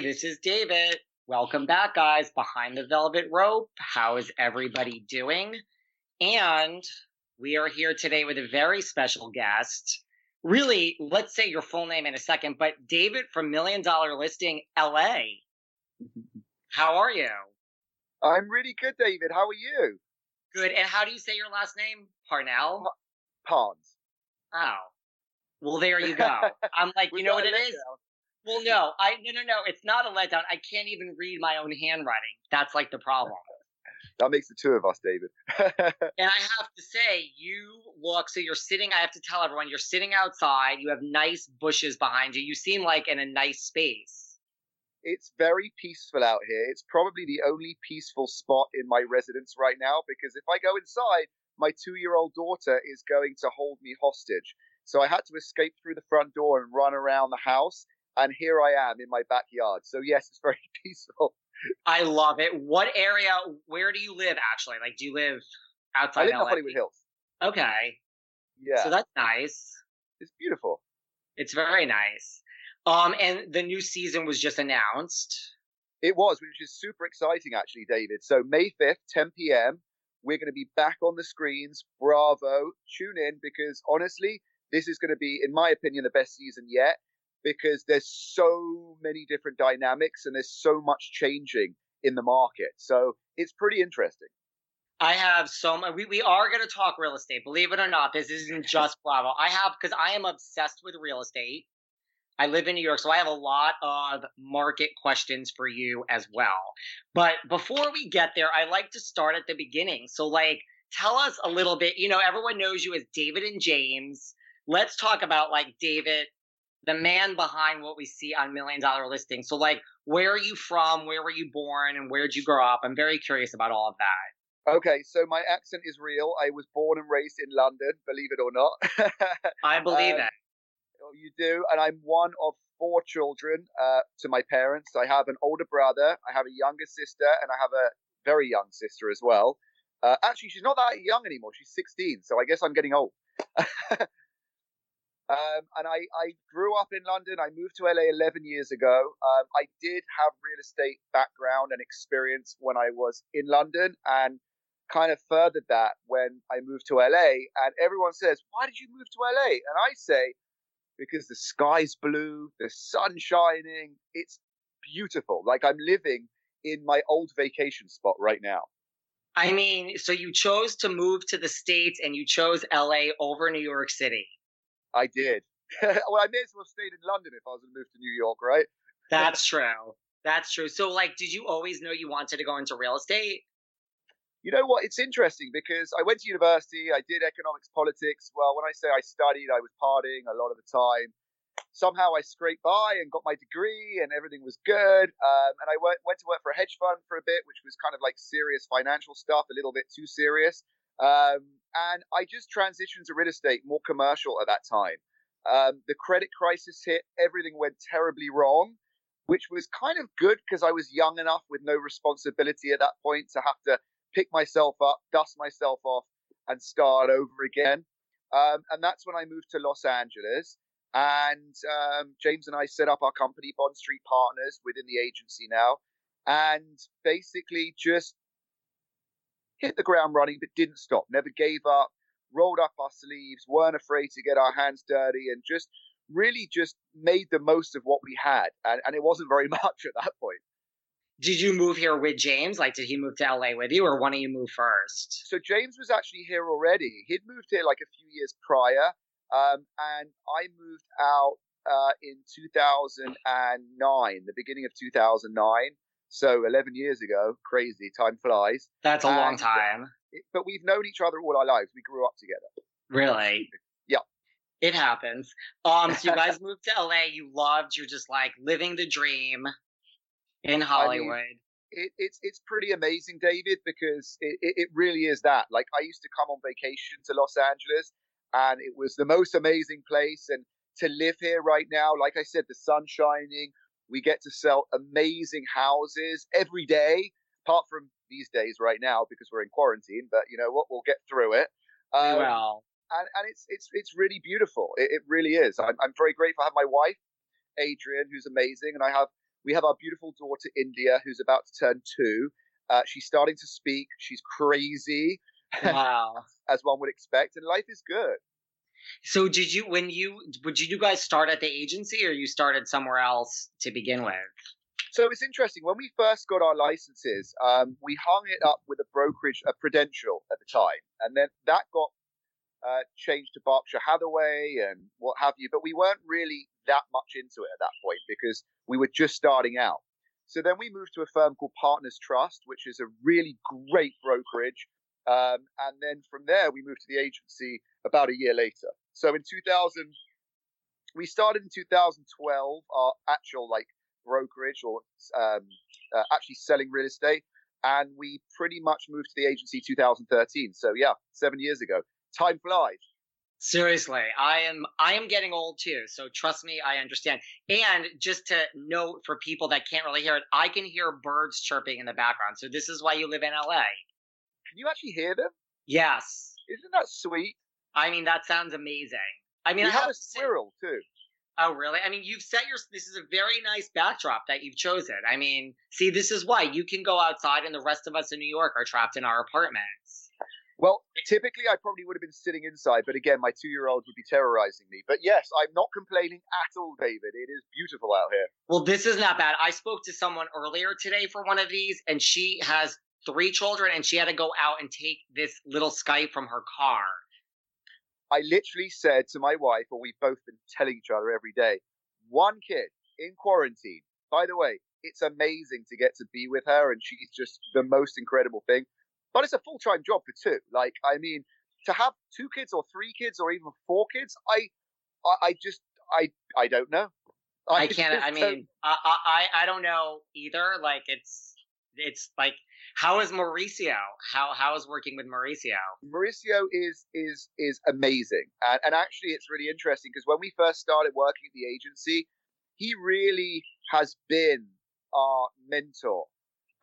Hey, this is David. Welcome back, guys, behind the velvet rope. How is everybody doing? And we are here today with a very special guest. Really, let's say your full name in a second, but David from Million Dollar Listing LA. How are you? I'm really good, David. How are you? Good. And how do you say your last name? Parnell? Parnes. Oh. Well, there you go. I'm like, you know what it is? letdown? Well, no, I no no no. It's not a letdown. I can't even read my own handwriting. That's like the problem. That makes the two of us, David. And I have to say, you look. So you're sitting. I have to tell everyone you're sitting outside. You have nice bushes behind you. You seem like in a nice space. it's very peaceful out here. It's probably the only peaceful spot in my residence right now because if I go inside, my two year old daughter is going to hold me hostage. So I had to escape through the front door and run around the house. And here I am in my backyard. So, yes, it's very peaceful. I love it. What area? Where do you live? Actually, like, do you live outside? I live in Hollywood Hills. Okay, Yeah, so that's nice. it's beautiful. It's very nice. Um, and the new season was just announced. It was, which is super exciting, actually, David. So May 5th, 10 p.m., we're going to be back on the screens. Bravo. Tune in because honestly, this is going to be, in my opinion, the best season yet because there's so many different dynamics and there's so much changing in the market. So it's pretty interesting. I have so much. We, we are going to talk real estate. Believe it or not, this isn't just Bravo. I have, because I am obsessed with real estate. I live in New York, so I have a lot of market questions for you as well. But before we get there, I like to start at the beginning. So, like, tell us a little bit. You know, everyone knows you as David and James. Let's talk about, like, David, the man behind what we see on Million Dollar Listing. So, like, where are you from? Where were you born? And where did you grow up? I'm very curious about all of that. Okay, so my accent is real. I was born and raised in London, believe it or not. I believe Um, it. Oh, you do, and I'm one of four children uh, to my parents. I have an older brother, I have a younger sister, and I have a very young sister as well. Uh, actually, she's not that young anymore. She's 16, so I guess I'm getting old. um, and I, I grew up in London. I moved to LA 11 years ago. Um, I did have real estate background and experience when I was in London, and kind of furthered that when I moved to LA. And everyone says, "Why did you move to LA?" And I say, because the sky's blue, the sun's shining. It's beautiful. Like I'm living in my old vacation spot right now. I mean, so you chose to move to the States and you chose LA over New York City. I did. well, I may as well have stayed in London if I was going to move to New York, right? That's true. That's true. So, like, did you always know you wanted to go into real estate? You know what? It's interesting because I went to university. I did economics, politics. Well, when I say I studied, I was partying a lot of the time. Somehow I scraped by and got my degree, and everything was good. Um, and I went, went to work for a hedge fund for a bit, which was kind of like serious financial stuff, a little bit too serious. Um, and I just transitioned to real estate, more commercial at that time. Um, the credit crisis hit, everything went terribly wrong, which was kind of good because I was young enough with no responsibility at that point to have to pick myself up, dust myself off, and start over again. Um, and that's when I moved to Los Angeles. And um, James and I set up our company, Bond Street Partners, within the agency now, and basically just hit the ground running, but didn't stop, never gave up. rolled up our sleeves, weren't afraid to get our hands dirty, and just really just made the most of what we had. And, and it wasn't very much at that point. Did you move here with James? Like, did he move to LA with you, or one of you move first? So James was actually here already. He'd moved here like a few years prior, um, and I moved out uh, in 2009, the beginning of 2009. So 11 years ago, crazy, time flies. That's a and, long time. But we've known each other all our lives. We grew up together. Really? Yeah. It happens. Um, so you guys moved to LA. You loved. You're just like living the dream in Hollywood. I mean, it, it's it's pretty amazing, David, because it, it, it really is that. Like I used to come on vacation to Los Angeles, and it was the most amazing place. And to live here right now, like I said, the sun shining. We get to sell amazing houses every day, apart from these days right now because we're in quarantine. But you know what? We'll get through it. Um, well, and, and it's it's it's really beautiful. It, it really is. I'm, I'm very grateful. I have my wife, Adrian, who's amazing, and I have we have our beautiful daughter India, who's about to turn two. Uh, she's starting to speak. She's crazy, wow, as one would expect, and life is good. So did you when you would you guys start at the agency or you started somewhere else to begin with? So it's interesting. When we first got our licenses, um, we hung it up with a brokerage, a Prudential at the time, and then that got uh, changed to Berkshire Hathaway and what have you. But we weren't really that much into it at that point because we were just starting out. So then we moved to a firm called Partners Trust, which is a really great brokerage. Um, and then from there, we moved to the agency about a year later. So in 2000, we started in 2012, our actual like brokerage or um, uh, actually selling real estate. And we pretty much moved to the agency 2013. So yeah, seven years ago. Time flies. Seriously, I am I am getting old too, so trust me, I understand. And just to note for people that can't really hear it, I can hear birds chirping in the background. So this is why you live in LA. Can you actually hear them? Yes. Isn't that sweet? I mean, that sounds amazing. I mean, we I have, have a squirrel too. Oh, really? I mean, you've set your. This is a very nice backdrop that you've chosen. I mean, see, this is why you can go outside, and the rest of us in New York are trapped in our apartments. Well, typically I probably would have been sitting inside, but again, my two-year-old would be terrorizing me. But yes, I'm not complaining at all, David. It is beautiful out here. Well, this is not bad. I spoke to someone earlier today for one of these, and she has three children, and she had to go out and take this little Skype from her car. I literally said to my wife, or we've both been telling each other every day, one kid in quarantine. By the way, it's amazing to get to be with her, and she's just the most incredible thing. But it's a full time job for two. Like, I mean, to have two kids or three kids or even four kids, I, I, I just, I, I don't know. I, I can't. I mean, I, I, I don't know either. Like, it's, it's like how is Mauricio? How how is working with Mauricio? Mauricio is is is amazing, and, and actually, it's really interesting because when we first started working at the agency, he really has been our mentor,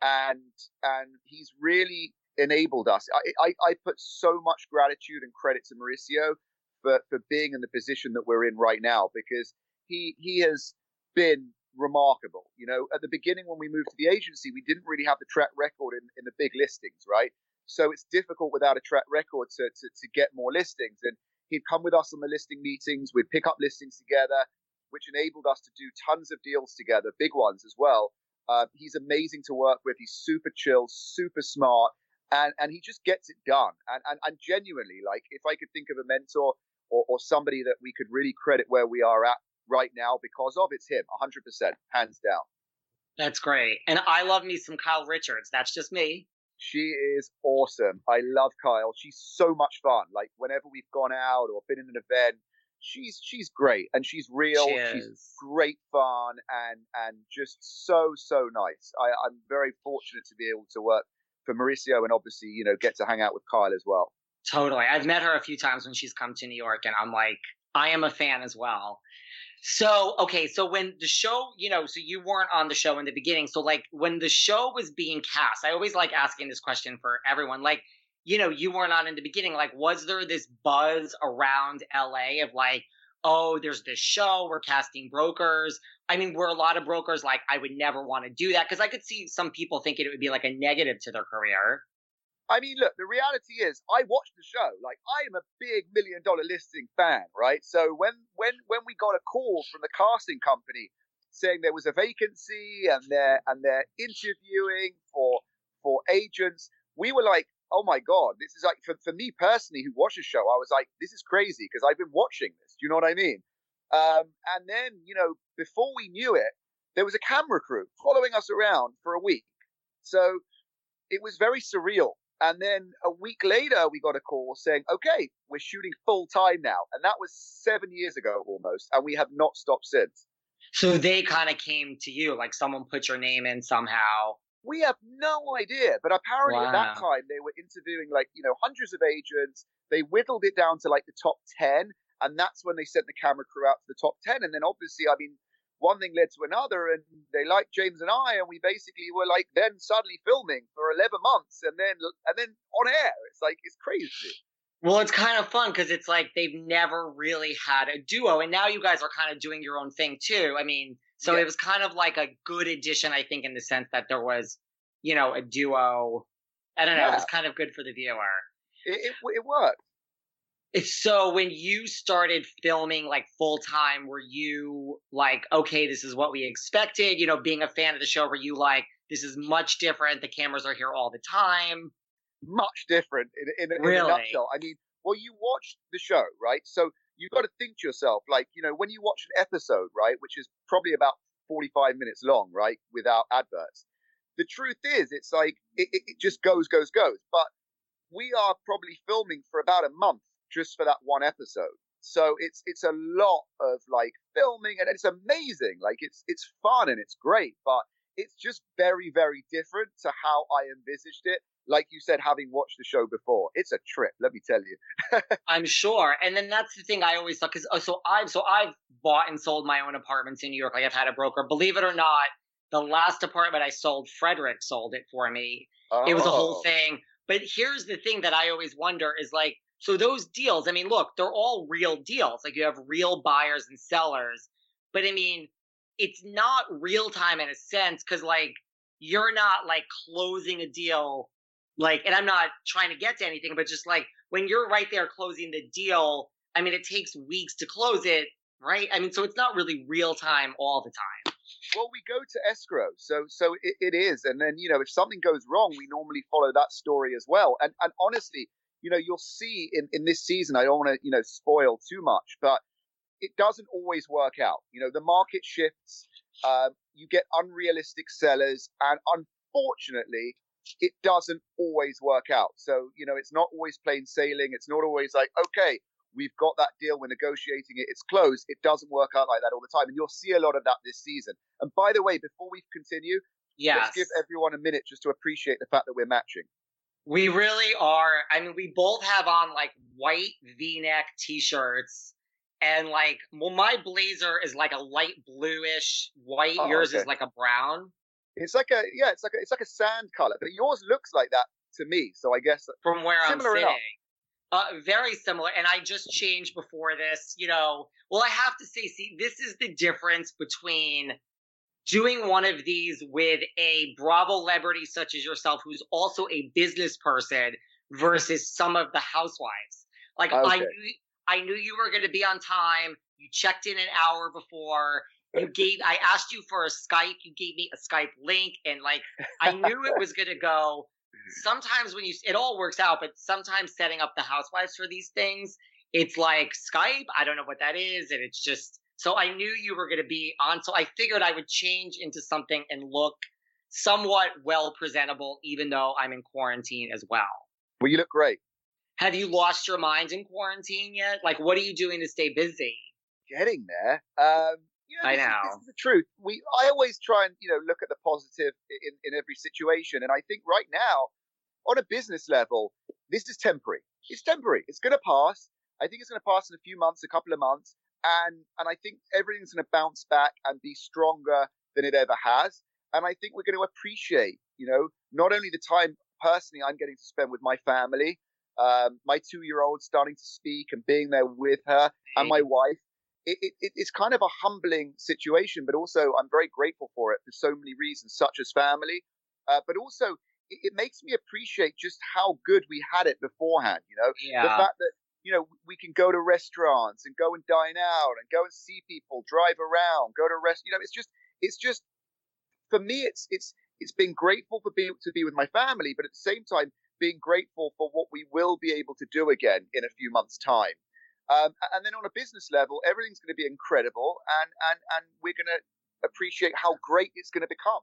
and and he's really enabled us. I, I, I put so much gratitude and credit to Mauricio for for being in the position that we're in right now because he he has been remarkable. You know, at the beginning when we moved to the agency, we didn't really have the track record in, in the big listings, right? So it's difficult without a track record to, to, to get more listings. And he'd come with us on the listing meetings, we'd pick up listings together, which enabled us to do tons of deals together, big ones as well. Uh, he's amazing to work with. He's super chill, super smart, and, and he just gets it done. And, and, and genuinely, like, if I could think of a mentor or, or somebody that we could really credit where we are at right now because of it's him 100% hands down. That's great. And i love me some kyle richards. That's just me. She is awesome. I love kyle. She's so much fun. Like whenever we've gone out or been in an event she's she's great and she's real. She she's great fun and and just so so nice. I, i'm very fortunate to be able to work for mauricio and obviously you know get to hang out with kyle as well. Totally. I've met her a few times when she's come to new york and i'm like i am a fan as well so, okay, so when the show, you know, so you weren't on the show in the beginning. So, like, when the show was being cast, I always like asking this question for everyone. Like, you know, you weren't on in the beginning. Like, was there this buzz around LA of like, oh, there's this show, we're casting brokers? I mean, were a lot of brokers like, I would never want to do that? Because I could see some people thinking it would be like a negative to their career. I mean, look, the reality is, I watched the show. Like, I am a big million dollar listing fan, right? So when when when we got a call from the casting company saying there was a vacancy and they're and they're interviewing for for agents, we were like, oh my god, this is like for, for me personally who watched the show, I was like, this is crazy because I've been watching this. Do you know what I mean? Um, and then you know, before we knew it, there was a camera crew following us around for a week. So it was very surreal. And then a week later, we got a call saying, okay, we're shooting full time now. And that was seven years ago almost. And we have not stopped since. So they kind of came to you, like someone put your name in somehow. We have no idea. But apparently wow. at that time, they were interviewing like, you know, hundreds of agents. They whittled it down to like the top 10. And that's when they sent the camera crew out to the top 10. And then obviously, I mean, one thing led to another and they liked James and I and we basically were like then suddenly filming for 11 months and then and then on air. It's like it's crazy. Well it's kind of fun because it's like they've never really had a duo and now you guys are kind of doing your own thing too. I mean so yeah. it was kind of like a good addition I think in the sense that there was you know a duo. I don't know. Yeah. it was kind of good for the viewer. It, it, it worked so when you started filming like full time, were you like, okay, this is what we expected? You know, being a fan of the show, were you like, this is much different? The cameras are here all the time. Much different in, in, in a nutshell. I mean, well, you watch the show, right? So you've got to think to yourself, like, you know, when you watch an episode, right, which is probably about 45 minutes long, right, without adverts. The truth is, it's like, it, it just goes, goes, goes. But we are probably filming for about a month just for that one episode. So it's it's a lot of like filming and it's amazing. Like it's it's fun and it's great, but it's just very very different to how I envisaged it. Like you said, having watched the show before, it's a trip. Let me tell you. I'm sure, and then that's the thing I always thought because oh, uh, so I've so I've bought and sold my own apartments in New York. Like I've had a broker. Believe it or not, the last apartment I sold, Fredrik sold it for me. Oh. It was a whole oh. thing. But here's the thing that I always wonder is like so those deals, I mean, look, they're all real deals. Like you have real buyers and sellers, but I mean, it's not real time in a sense because like you're not like closing a deal like and i'm not trying to get to anything but just like when you're right there closing the deal i mean it takes weeks to close it right i mean so it's not really real time all the time well we go to escrow so so it, it is and then you know if something goes wrong we normally follow that story as well and and honestly you know, you'll see in, in this season, I don't want to, you know, spoil too much, but it doesn't always work out. You know, the market shifts, uh, you get unrealistic sellers, and unfortunately, it doesn't always work out. So, you know, it's not always plain sailing. It's not always like, okay, we've got that deal, we're negotiating it, it's closed. It doesn't work out like that all the time. And you'll see a lot of that this season. And by the way, before we continue, yes. let's give everyone a minute just to appreciate the fact that we're matching. We really are. I mean, we both have on like white V-neck t-shirts, and like, well, my blazer is like a light bluish white. Oh, yours okay. is like a brown. It's like a yeah, it's like a, it's like a sand color, but yours looks like that to me. So I guess from where I'm sitting. Uh, very similar, and I just changed before this. You know, well, I have to say, see, this is the difference between doing one of these with a Bravo celebrity such as yourself, who's also a business person, versus some of the housewives. Like okay. I knew, I knew you were going to be on time. You checked in an hour before. You gave. I asked you for a Skype. You gave me a Skype link, and like I knew it was going to go. Sometimes when you, it all works out, but sometimes setting up the housewives for these things, it's like Skype. I don't know what that is, and it's just so I knew you were going to be on. So I figured I would change into something and look somewhat well presentable, even though I'm in quarantine as well. Well, you look great. Have you lost your mind in quarantine yet? Like, what are you doing to stay busy? Getting there. Um, you know, I know. Is, this is the truth. We, I always try and you know look at the positive in, in every situation, and I think right now, on a business level, this is temporary. It's temporary. It's going to pass. I think it's going to pass in a few months, a couple of months, and and I think everything's going to bounce back and be stronger than it ever has. And I think we're going to appreciate, you know, not only the time personally I'm getting to spend with my family, um, my two-year-old starting to speak and being there with her, and my wife. It, it, it's kind of a humbling situation, but also I'm very grateful for it for so many reasons, such as family, uh, but also it, it makes me appreciate just how good we had it beforehand. You know, Yeah. the fact that you know we can go to restaurants and go and dine out and go and see people, drive around, go to rest. You know, it's just it's just for me, it's it's it's been grateful for being to be with my family, but at the same time being grateful for what we will be able to do again in a few months' time. Um, and then on a business level, everything's going to be incredible, and and and we're going to appreciate how great it's going to become.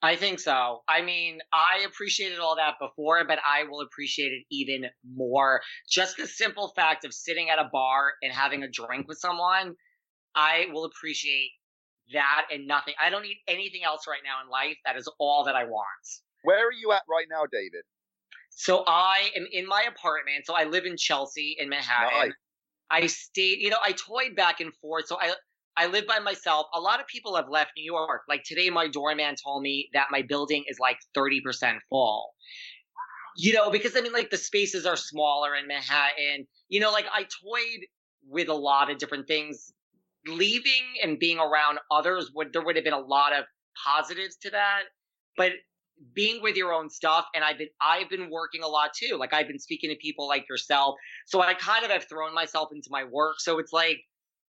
I think so. I mean, I appreciated all that before, but I will appreciate it even more. Just the simple fact of sitting at a bar and having a drink with someone, I will appreciate that and nothing. I don't need anything else right now in life. That is all that I want. Where are you at right now, David? So I am in my apartment. So I live in Chelsea in Manhattan. Nice. I stayed, you know, I toyed back and forth. So I I live by myself. A lot of people have left New York. Like today my doorman told me that my building is like 30% full. You know, because I mean like the spaces are smaller in Manhattan. You know, like I toyed with a lot of different things. Leaving and being around others would there would have been a lot of positives to that. But being with your own stuff and I've been I've been working a lot too. Like I've been speaking to people like yourself. So I kind of have thrown myself into my work. So it's like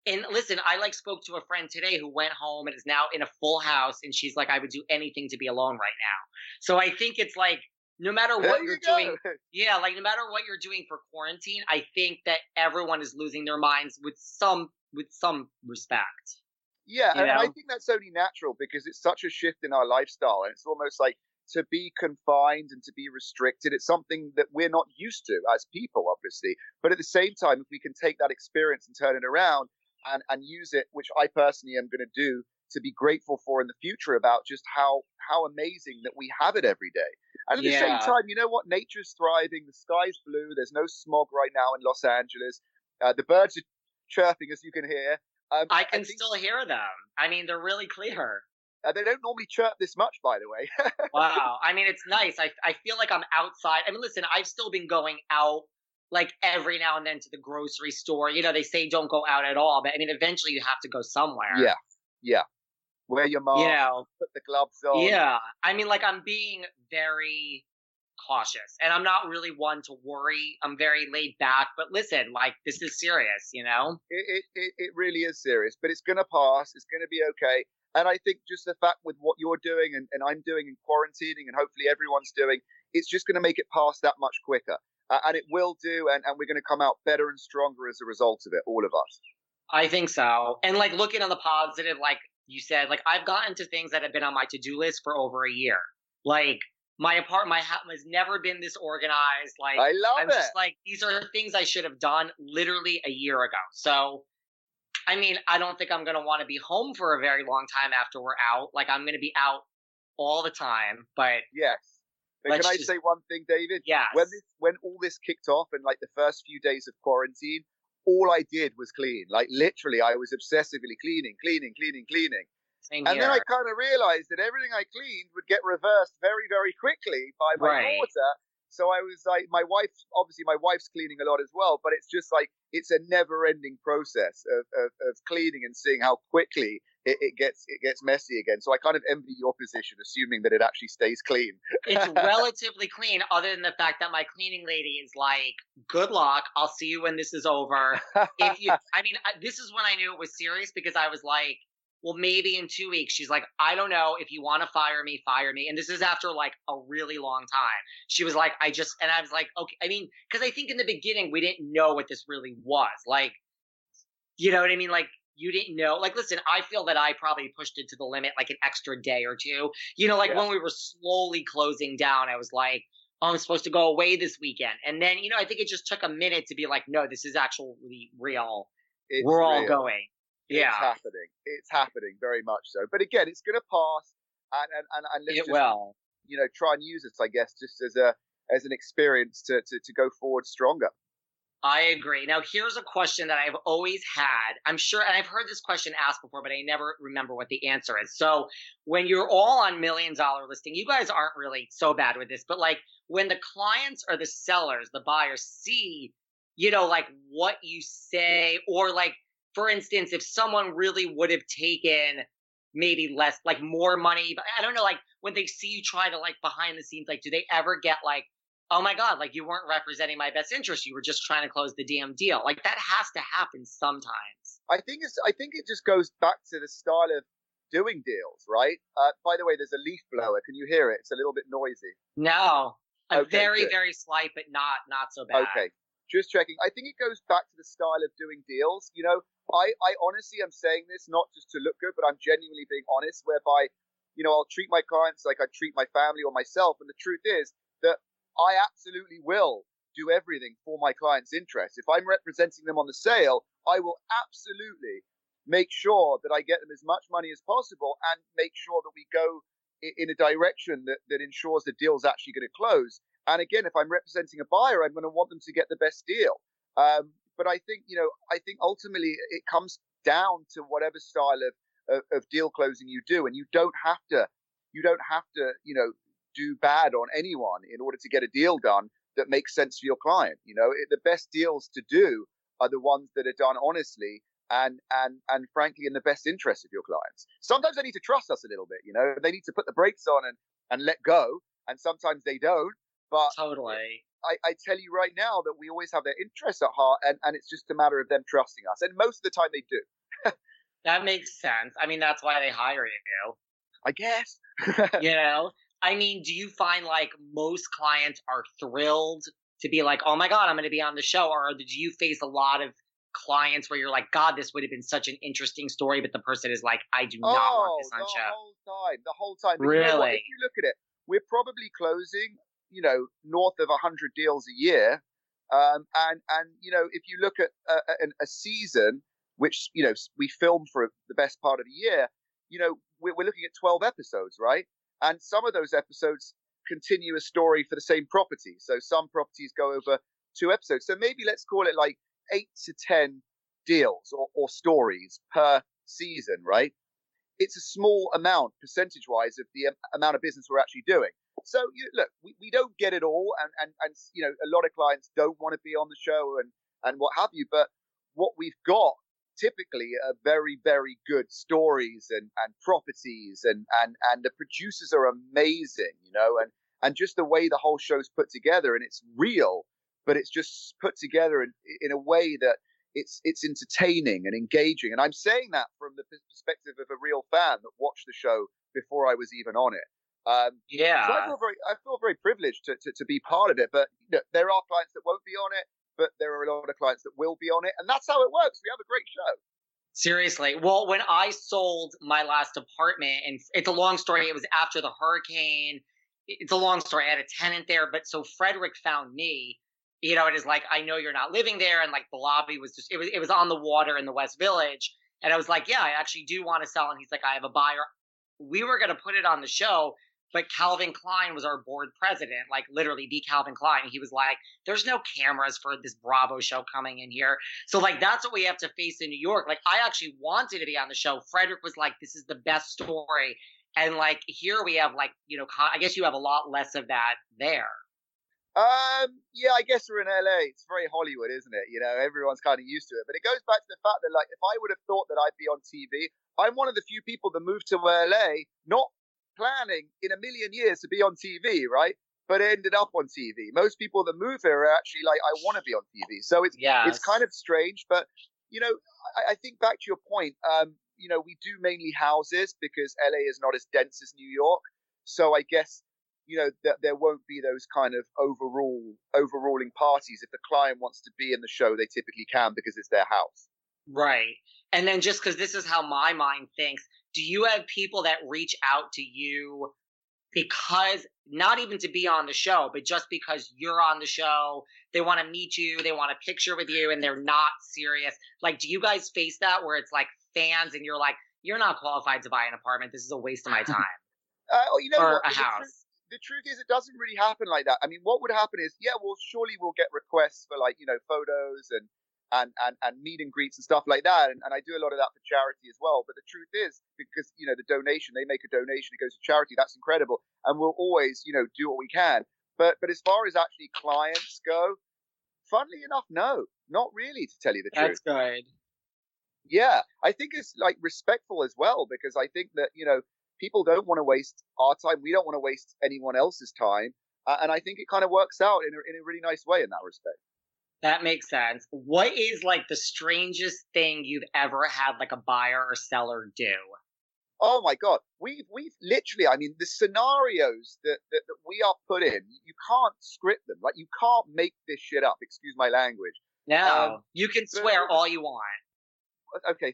and listen, I like spoke to a friend today who went home and is now in a full house and she's like I would do anything to be alone right now. So I think it's like no matter what There you're you doing yeah, like no matter what you're doing for quarantine, I think that everyone is losing their minds with some with some respect. Yeah, you and I think that's only natural because it's such a shift in our lifestyle, and it's almost like to be confined and to be restricted. It's something that we're not used to as people, obviously. But at the same time, if we can take that experience and turn it around and and use it, which I personally am going to do, to be grateful for in the future about just how how amazing that we have it every day. And at the same time, you know what? Nature's thriving. The sky's blue. There's no smog right now in Los Angeles. Uh, the birds are chirping, as you can hear. Um, I can think- still hear them. I mean, they're really clear. uh, they don't normally chirp this much, by the way. Wow. I mean, it's nice. I I feel like I'm outside. I mean, listen, I've still been going out like every now and then to the grocery store. You know, they say don't go out at all, but I mean, eventually you have to go somewhere. yeah, yeah. Wear your mask. You know, Put the gloves on. yeah. I mean, like I'm being very cautious, and I'm not really one to worry. I'm very laid back. But listen, like this is serious. You know. It, it, it, really is serious, but it's going to pass. It's going to be okay. And I think just the fact with what you're doing and, and I'm doing and quarantining and hopefully everyone's doing, it's just going to make it pass that much quicker. Uh, and it will do. And, and we're going to come out better and stronger as a result of it, all of us. I think so. And like looking on the positive, like you said, like I've gotten to things that have been on my to-do list for over a year. Like my apartment, my house has never been this organized. Like I love I'm it. just like these are things I should have done literally a year ago. So, I mean, I don't think I'm gonna want to be home for a very long time after we're out. Like I'm gonna be out all the time. But Yes. Let's can I just- say one thing, David? yes, When this, when all this kicked off and like the first few days of quarantine, all I did was clean. Like literally, I was obsessively cleaning, cleaning, cleaning, cleaning. same And here. then I kind of realized that everything I cleaned would get reversed very, very quickly by my Right. daughter. So I was like, my wife, obviously, my wife's cleaning a lot as well, but it's just like, it's a never ending process of, of, of cleaning and seeing how quickly it, it gets it gets messy again. So I kind of envy your position, assuming that it actually stays clean. it's relatively clean, other than the fact that my cleaning lady is like, "Good luck. I'll see you when this is over." if you, I mean, this is when I knew it was serious because I was like, well, maybe in two weeks. She's like, I don't know. If you want to fire me, fire me. And this is after like a really long time. She was like, I just, and I was like, okay. I mean, because I think in the beginning we didn't know what this really was. Like, you know what I mean? Like, you didn't know. Like, listen, I feel that I probably pushed it to the limit like an extra day or two. You know, like yeah. when we were slowly closing down, I was like, oh, I'm supposed to go away this weekend. And then, you know, I think it just took a minute to be like, no, this is actually real. It's we're real. all going. Yeah. It's happening. It's happening very much so. But again, it's going to pass. And, and, and, and let's it just, will. you know, try and use it, I guess, just as a, as an experience to, to, to go forward stronger. I agree. Now, here's a question that I've always had. I'm sure, and I've heard this question asked before, but I never remember what the answer is. So, when you're all on million dollar listing, you guys aren't really so bad with this, but like when the clients or the sellers, the buyers see, you know, like what you say, or like, for instance, if someone really would have taken maybe less, like more money, but I don't know, like when they see you try to like behind the scenes, like, do they ever get like, oh my god like you weren't representing my best interest. You were just trying to close the damn deal. Like that has to happen sometimes. I think it's i think it just goes back to the style of doing deals right? Uh, by the way there's a leaf blower. Can you hear it? It's a little bit noisy. No. A okay, very good. very slight but not not so bad. Okay just checking. I think it goes back to the style of doing deals. You know i i honestly am saying this not just to look good but i'm genuinely being honest whereby you know i'll treat my clients like i treat my family or myself. And the truth is I absolutely will do everything for my client's interest. If I'm representing them on the sale, I will absolutely make sure that I get them as much money as possible and make sure that we go in a direction that, that ensures the deal's actually going to close. And again, if I'm representing a buyer, I'm going to want them to get the best deal. Um, but I think, you know, I think ultimately it comes down to whatever style of, of, of deal closing you do. And you don't have to, you don't have to, you know, do bad on anyone in order to get a deal done that makes sense for your client. You know, it, the best deals to do are the ones that are done honestly and and and frankly in the best interest of your clients. Sometimes they need to trust us a little bit. You know, they need to put the brakes on and and let go, and sometimes they don't. But totally. I, I tell you right now that we always have their interests at heart, and, and it's just a matter of them trusting us. And most of the time, they do. that makes sense. I mean, that's why they hire you. I guess. you know, I mean, do you find like most clients are thrilled to be like, oh my God, I'm going to be on the show? Or do you face a lot of clients where you're like, God, this would have been such an interesting story, but the person is like, I do not oh, want this on the show. The whole time, the whole time. But really? You know if you look at it, we're probably closing, you know, north of 100 deals a year. Um, and, and, you know, if you look at a, a, a season, which, you know, we film for the best part of the year, you know, we're, we're looking at 12 episodes, right? And some of those episodes continue a story for the same property. So some properties go over two episodes. So maybe let's call it like eight to 10 deals or, or stories per season, right? It's a small amount percentage wise of the amount of business we're actually doing. So you, look, we, we don't get it all. And, and, and, you know, a lot of clients don't want to be on the show and, and what have you. But what we've got typically are very, very good stories and, and properties and, and, and the producers are amazing, you know, and, and just the way the whole show's put together and it's real, but it's just put together in, in a way that it's, it's entertaining and engaging. And I'm saying that from the perspective of a real fan that watched the show before I was even on it. Um, yeah. So I feel very, I feel very privileged to, to, to be part of it, but you know, there are clients that won't be on it but there are a lot of clients that will be on it, and that's how it works. We have a great show. Seriously. Well, when I sold my last apartment, and it's a long story, it was after the hurricane. It's a long story. I had a tenant there, but so Fredrik found me. You know, it is like I know you're not living there, and like the lobby was just it was it was on the water in the West Village, and I was like, yeah, I actually do want to sell, and he's like, I have a buyer. We were gonna put it on the show, but Calvin Klein was our board president, like literally the Calvin Klein. He was like, there's no cameras for this Bravo show coming in here. So, like, that's what we have to face in New York. Like, I actually wanted to be on the show. Fredrik was like, this is the best story. And, like, here we have, like, you know, I guess you have a lot less of that there. Um, yeah, I guess we're in LA. It's very Hollywood, isn't it? You know, everyone's kind of used to it. But it goes back to the fact that, like, if I would have thought that I'd be on TV, I'm one of the few people that moved to LA not planning in a million years to be on TV, right? But it ended up on TV. Most people that move here are actually like, I want to be on TV. So it's yes. it's kind of strange, but you know, I, I, think back to your point. Um, you know, we do mainly houses because LA is not as dense as New York. So I guess, you know, that there won't be those kind of overall overruling parties. If the client wants to be in the show, they typically can because it's their house. Right. And then just because this is how my mind thinks, do you have people that reach out to you because not even to be on the show, but just because you're on the show, they want to meet you, they want a picture with you, and they're not serious. Like, do you guys face that where it's like fans and you're like, you're not qualified to buy an apartment. This is a waste of my time. Uh, you know or what? a The house. truth- the truth is, it doesn't really happen like that. I mean, what would happen is, yeah, well, surely we'll get requests for like, you know, photos and and and, and meet and greets and stuff like that. And, and I do a lot of that for charity as well. But the truth is, because you know, the donation, they make a donation, it goes to charity. That's incredible, and we'll always, you know, do what we can. But but as far as actually clients go, funnily enough, no, not really. To tell you the truth. That's good. Yeah, I think it's like respectful as well because I think that you know people don't want to waste our time. We don't want to waste anyone else's time, uh, and I think it kind of works out in a, in a really nice way in that respect. That makes sense. What is like the strangest thing you've ever had like a buyer or seller do? Oh my god, we've we've literally, I mean, the scenarios that, that that we are put in, you can't script them. Like you can't make this shit up. Excuse my language. No, Um, you can swear all you want. Okay,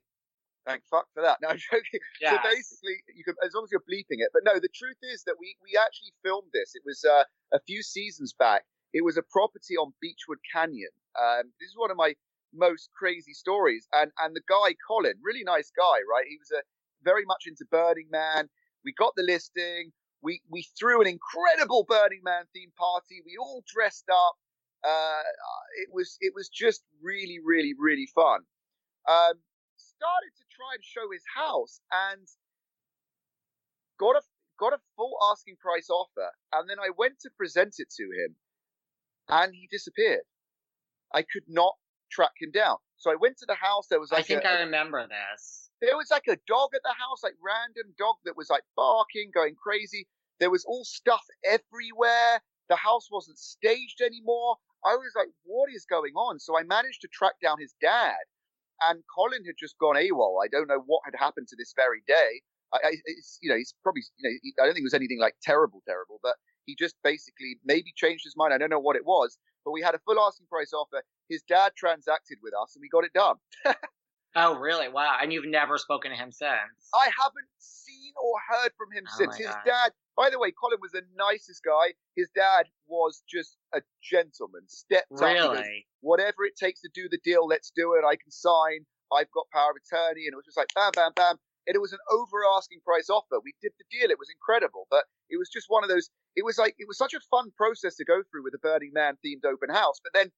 thank fuck for that. No, I'm joking. Yeah. So basically, you can as long as you're bleeping it. But no, the truth is that we we actually filmed this. It was uh, a few seasons back. It was a property on Beachwood Canyon. Um, this is one of my most crazy stories. And and the guy Colin, really nice guy, right? He was a very much into Burning Man. We got the listing. We we threw an incredible Burning Man themed party. We all dressed up. Uh, it was it was just really really really fun. Um, started to try and show his house and got a got a full asking price offer and then I went to present it to him and he disappeared. I could not track him down. So I went to the house. There was like I think a, I remember this. there was like a dog at the house, like random dog that was like barking, going crazy. There was all stuff everywhere. The house wasn't staged anymore. I was like, what is going on? So I managed to track down his dad, and Colin had just gone AWOL. I don't know what had happened to this very day. I, I it's, you know, he's probably, you know, he, I don't think it was anything like terrible, terrible, but he just basically maybe changed his mind. I don't know what it was, but we had a full asking price offer. His dad transacted with us, and we got it done. Oh, really? Wow. And you've never spoken to him since. I haven't seen or heard from him Oh since. His God. dad, by the way, Colin was the nicest guy. His dad was just a gentleman, stepped up. Goes, Really? Whatever it takes to do the deal, let's do it. I can sign. I've got power of attorney. And it was just like bam, bam, bam. And it was an over asking price offer. We did the deal. It was incredible. But it was just one of those, it was like, it was such a fun process to go through with a Burning Man themed open house. But then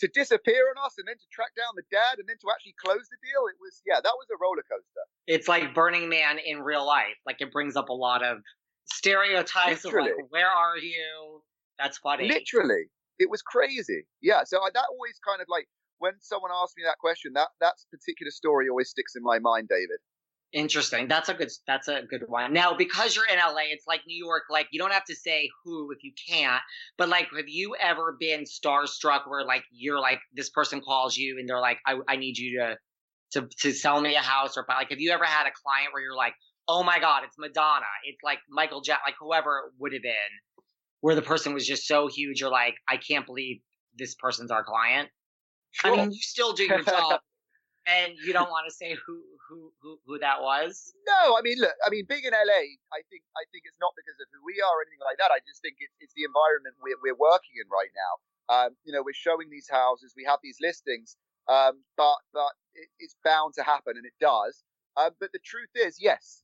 to disappear on us and then to track down the dad and then to actually close the deal, it was, yeah, that was a roller coaster. It's like Burning Man in real life. Like it brings up a lot of stereotypes of like, Literally. where are you? That's funny. Literally, it was crazy. Yeah, so I, that always kind of like when someone asks me that question, that that particular story always sticks in my mind, David. Interesting. That's a good. That's a good one. Now, because you're in LA, it's like New York. Like you don't have to say who if you can't. But like, have you ever been starstruck where like you're like this person calls you and they're like, I, I need you to to to sell me a house or buy. Like, have you ever had a client where you're like, oh my god, it's Madonna, it's like Michael Jack, like whoever it would have been, where the person was just so huge, you're like, I can't believe this person's our client. I mean, you still do your job, and you don't want to say who who who who that was. No, I mean, look, I mean, being in LA, I think I think it's not because of who we are or anything like that. I just think it's it's the environment we're we're working in right now. Um, you know, we're showing these houses, we have these listings, um, but but it, it's bound to happen, and it does. Um, but the truth is, yes,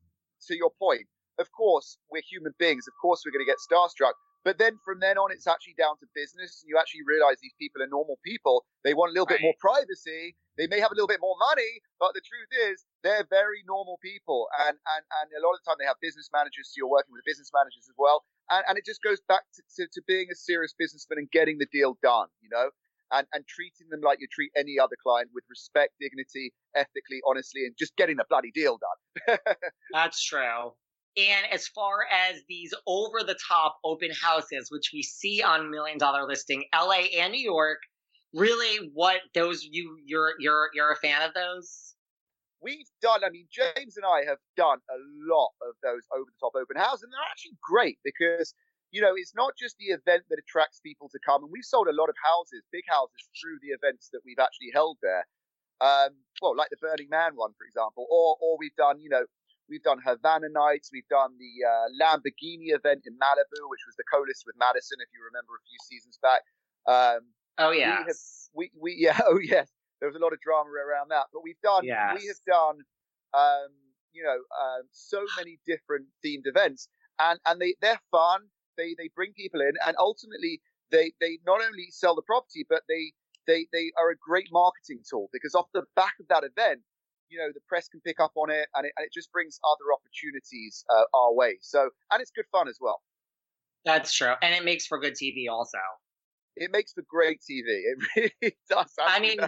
to your point, of course, we're human beings. Of course, we're going to get starstruck. But then from then on, it's actually down to business. And you actually realize these people are normal people. They want a little bit more privacy. They may have a little bit more money, but the truth is, they're very normal people. And, and, and a lot of the time, they have business managers. So you're working with business managers as well. And, and it just goes back to, to, to being a serious businessman and getting the deal done, you know? And, and treating them like you treat any other client with respect, dignity, ethically, honestly, and just getting the bloody deal done. That's true. And as far as these over the top open houses, which we see on Million Dollar Listing, LA and New York, really what those you you're you're you're a fan of those? we've done. I mean, James and I have done a lot of those over the top open houses, and they're actually great because you know it's not just the event that attracts people to come. And we've sold a lot of houses, big houses, through the events that we've actually held there. Um, well, like the Burning Man one, for example, or or we've done, you know, we've done Havana Nights, we've done the uh, Lamborghini event in Malibu, which was the co-list with Madison, if you remember a few seasons back. Um, oh yeah, we, we, we yeah oh yes, there was a lot of drama around that, but we've done yes. we have done um, you know um, so many different themed events, and and they they're fun. They they bring people in, and ultimately they they not only sell the property, but they they they are a great marketing tool because off the back of that event, you know the press can pick up on it, and it, and it just brings other opportunities uh, our way. So and it's good fun as well. That's true, and it makes for good TV also. It makes for great TV. It really does. I, I mean,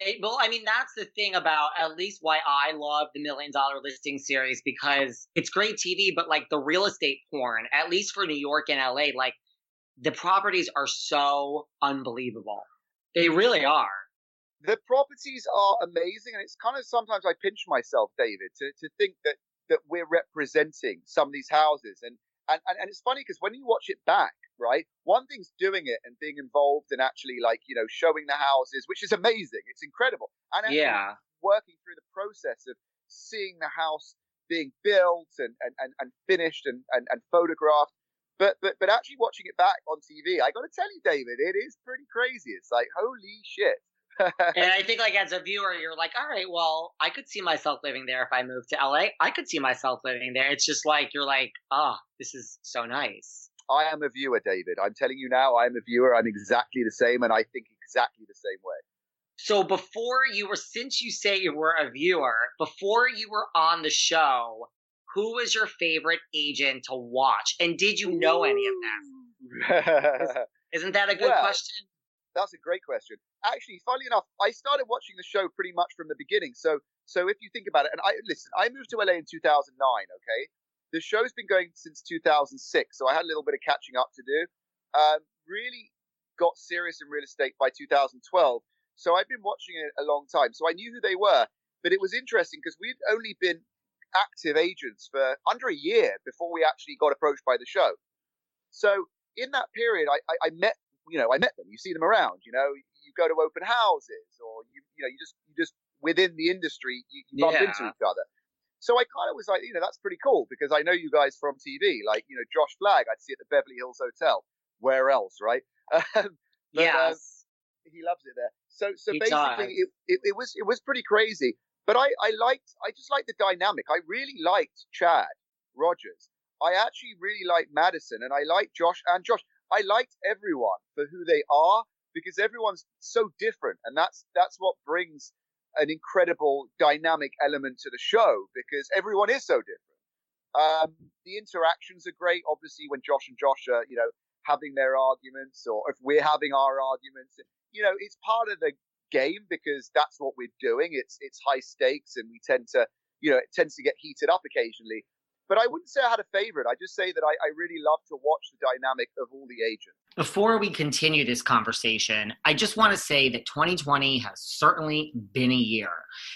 it, well, I mean, that's the thing about at least why I love the Million Dollar Listing series because it's great TV, but like the real estate porn, at least for New York and LA, like the properties are so unbelievable. They really are. The properties are amazing, and it's kind of sometimes I pinch myself, David, to, to think that that we're representing some of these houses. And and, and, and it's funny because when you watch it back, right, one thing's doing it and being involved and actually like, you know, showing the houses, which is amazing. It's incredible. And yeah. working through the process of seeing the house being built and, and, and, and finished and, and, and photographed. But, but but actually watching it back on TV, I got to tell you, David, it is pretty crazy. It's like holy shit and I think like as a viewer, you're like, all right, well, I could see myself living there if I moved to LA. I could see myself living there. It's just like you're like, ah, oh, this is so nice. I am a viewer, David. I'm telling you now, I am a viewer. I'm exactly the same, and I think exactly the same way. So before you were, since you say you were a viewer, before you were on the show, who was your favorite agent to watch, and did you know any of them? Isn't that a good well, question? That's a great question. Actually, funnily enough, I started watching the show pretty much from the beginning. So, so if you think about it, and I listen, I moved to LA in 2009. Okay, the show's been going since 2006, so I had a little bit of catching up to do. Um, really got serious in real estate by 2012. So I've been watching it a long time. So I knew who they were, but it was interesting because we'd only been active agents for under a year before we actually got approached by the show. So in that period, I, I, I met you know, I met them. You see them around. You know, you go to open houses, or you, you know, you just, you just within the industry, you, you bump yeah. into each other. So I kind of was like, you know, that's pretty cool because I know you guys from TV. Like, you know, Josh Flagg, I'd see at the Beverly Hills Hotel. Where else, right? Yeah, um, he loves it there. So, so he basically, it, it, it, was it was pretty crazy. But I, I liked, I just liked the dynamic. I really liked Chad Rogers. I actually really liked Madison, and I liked Josh and Josh. I liked everyone for who they are because everyone's so different, and that's that's what brings an incredible dynamic element to the show because everyone is so different. Um, the interactions are great. Obviously, when Josh and Josh are, you know, having their arguments, or if we're having our arguments, you know, it's part of the game because that's what we're doing. It's it's high stakes, and we tend to, you know, it tends to get heated up occasionally. But I wouldn't say I had a favorite. I just say that I, I really love to watch the dynamic of all the agents. Before we continue this conversation, I just want to say that 2020 has certainly been a year.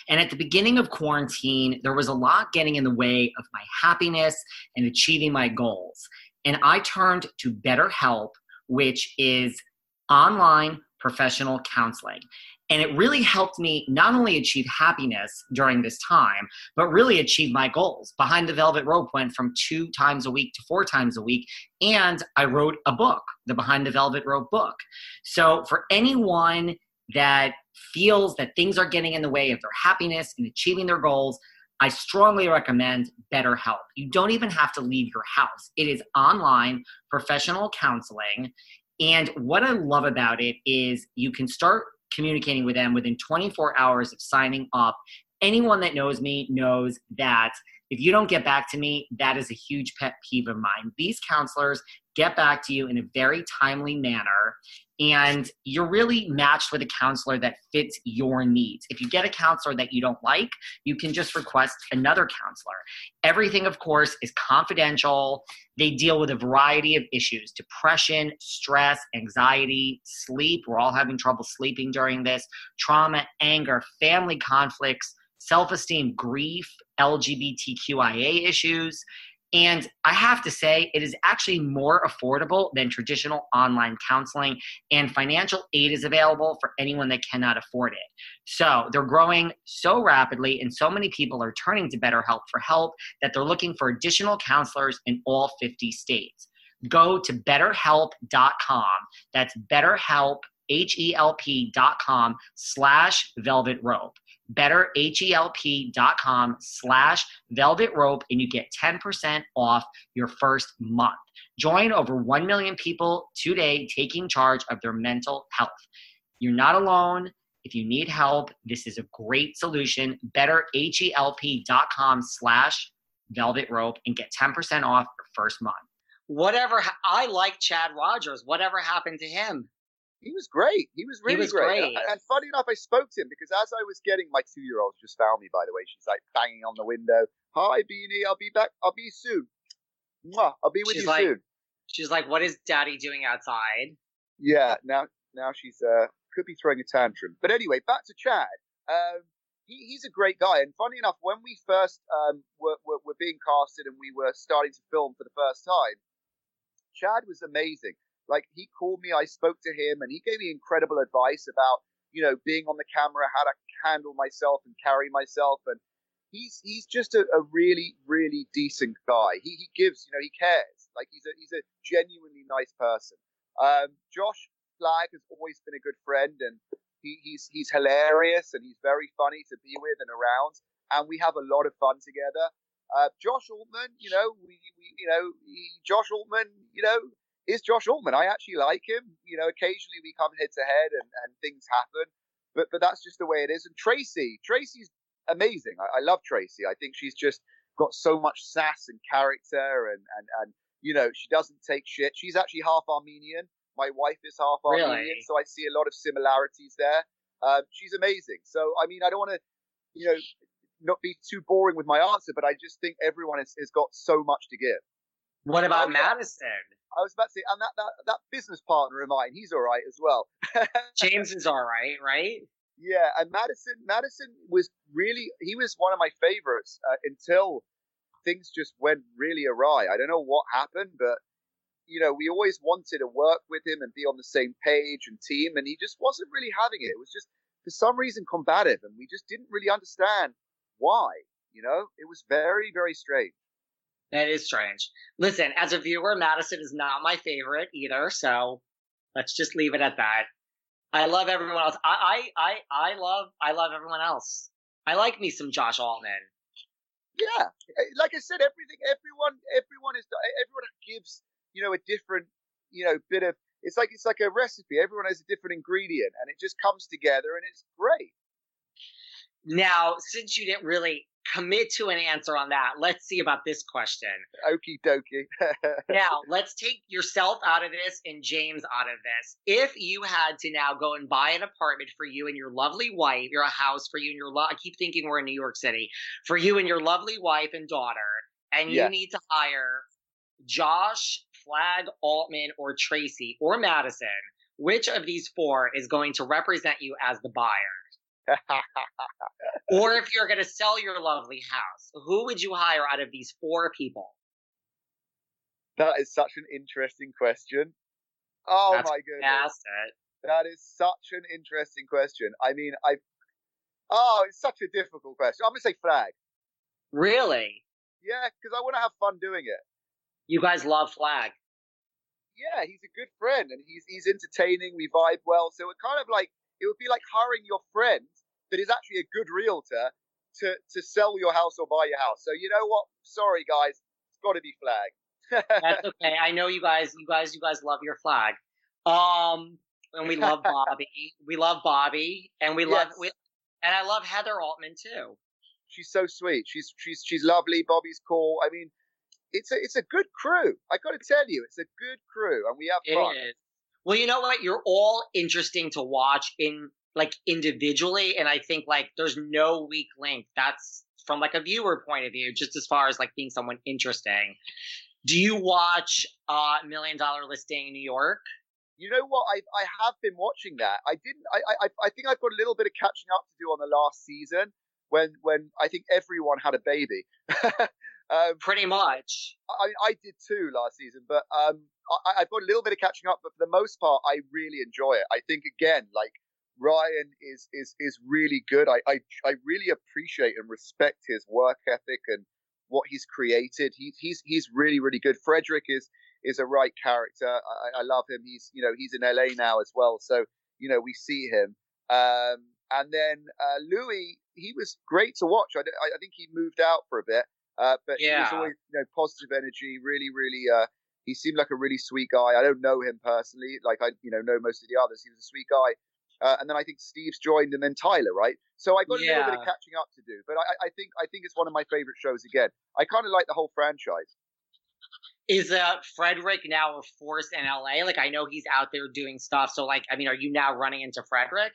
And at the beginning of quarantine, there was a lot getting in the way of my happiness and achieving my goals. And I turned to BetterHelp, which is online professional counseling. And it really helped me not only achieve happiness during this time, but really achieve my goals. Behind the Velvet Rope went from two times a week to four times a week. And I wrote a book, the Behind the Velvet Rope book. So for anyone that feels that things are getting in the way of their happiness and achieving their goals, I strongly recommend BetterHelp. You don't even have to leave your house. It is online professional counseling. And what I love about it is you can start communicating with them within 24 hours of signing up. Anyone that knows me knows that if you don't get back to me, that is a huge pet peeve of mine. These counselors get back to you in a very timely manner and you're really matched with a counselor that fits your needs. If you get a counselor that you don't like, you can just request another counselor. Everything, of course, is confidential. They deal with a variety of issues depression, stress, anxiety, sleep. We're all having trouble sleeping during this, trauma, anger, family conflicts self esteem, grief, LGBTQIA issues. And I have to say, it is actually more affordable than traditional online counseling, and financial aid is available for anyone that cannot afford it. So they're growing so rapidly, and so many people are turning to BetterHelp for help that they're looking for additional counselors in all 50 states. Go to betterhelp.com. That's betterhelp, H E L P.com slash velvet rope betterhelp.com slash velvet rope and you get 10% off your first month. Join over 1 million people today taking charge of their mental health. You're not alone. If you need help, this is a great solution. Betterhelp.com slash velvet rope and get 10% off your first month. Whatever, I like Chad Rogers. Whatever happened to him? He was great. He was really he was great. great. And, and, funny enough, I spoke to him because as I was getting my two year old just found me, by the way. She's like banging on the window. Hi, Beanie. I'll be back. I'll be soon. Mwah, I'll be with she's you like, soon. She's like, what is daddy doing outside? Yeah, now now she's uh could be throwing a tantrum. But anyway, back to Chad. Um, he, he's a great guy. And funny enough, when we first um, were, were, were being casted and we were starting to film for the first time, Chad was amazing. Like he called me, I spoke to him, and he gave me incredible advice about you know being on the camera, how to handle myself and carry myself, and he's he's just a, a really really decent guy. He he gives, you know, he cares. Like he's a he's a genuinely nice person. Um, Josh Flagg has always been a good friend, and he, he's he's hilarious and he's very funny to be with and around, and we have a lot of fun together. Uh, Josh Altman, you know, we, we you know, he, Josh Altman, you know, is Josh Altman. I actually like him. You know, occasionally we come head to head and, and things happen, but but that's just the way it is. And Tracy, Tracy's amazing. I, I love Tracy. I think she's just got so much sass and character, and and and you know, she doesn't take shit. She's actually half Armenian. My wife is half Armenian, so I see a lot of similarities there. Um, she's amazing. So I mean, I don't want to, you know, not be too boring with my answer, but I just think everyone has, has got so much to give. What about Oh. Madison? I was about to say, and that, that, that business partner of mine, he's all right as well. James is all right, right? yeah, and Madison, Madison was really, he was one of my favorites uh, until things just went really awry. I don't know what happened, but you know, we always wanted to work with him and be on the same page and team, and he just wasn't really having it. It was just for some reason combative, and we just didn't really understand why. You know, it was very, very strange. That is strange. Listen, as a viewer, Madison is not my favorite either, so let's just leave it at that. I love everyone else. I I I, I love I love everyone else. I like me some Josh Altman. Yeah, like I said, everything, everyone, everyone is, everyone gives, you know, a different, you know, bit of. It's like it's like a recipe. Everyone has a different ingredient, and it just comes together, and it's great. Now, since you didn't really commit to an answer on that, let's see about this question. Okie dokie. now, let's take yourself out of this and James out of this. If you had to now go and buy an apartment for you and your lovely wife, your house for you and your lo- I keep thinking we're in New York City, for you and your lovely wife and daughter, and you Yes. need to hire Josh, Flagg, Altman, or Tracy or Madison, which of these four is going to represent you as the buyer? Or if you're going to sell your lovely house, who would you hire out of these four people? that is such an interesting question. Oh That's my goodness, that is such an interesting question. I mean, I. Oh, it's such a difficult question. I'm gonna say Flagg. Really? Yeah, because I want to have fun doing it. You guys love Flagg. yeah, he's a good friend and he's he's entertaining. We vibe well, so it kind of like it would be like hiring your friend that is actually a good realtor to to sell your house or buy your house. So you know what? Sorry guys, it's got to be Flagg. That's okay. I know you guys. You guys. You guys love your Flagg. Um, and we love Bobby. we love Bobby, and we love we, and I love Heather Altman too. she's so sweet. She's she's she's lovely. Bobby's cool. I mean, it's a it's a good crew. I got to tell you, it's a good crew, and we have fun. is. Well, you know what? You're all interesting to watch in like individually, and I think like there's no weak link. That's from like a viewer point of view, just as far as like being someone interesting. Do you watch uh Million Dollar Listing in New York? You know what? I I have been watching that. I didn't. I I I think I've got a little bit of catching up to do on the last season. when when I think everyone had a baby. um, Pretty much. I, I did too last season, but um, I, I've got a little bit of catching up. But for the most part, I really enjoy it. I think again, like Ryan is is is really good. I, I I really appreciate and respect his work ethic and what he's created. He's he's he's really really good. Fredrik is is a right character. I, I love him. He's you know he's in LA now as well, so you know we see him. Um, and then uh, Louis, he was great to watch. I, I, think he moved out for a bit, uh, but yeah. he was always you know positive energy. Really, really. Uh, he seemed like a really sweet guy. I don't know him personally, like I you know know most of the others. He was a sweet guy. Uh, and then I think Steve's joined, and then Tyler, right? So I got a little bit of catching up to do, but I, I think I think it's one of my favorite shows again. I kind of like the whole franchise. Is uh, Fredrik now a force in LA? Like I know he's out there doing stuff. So like, I mean, are you now running into Fredrik?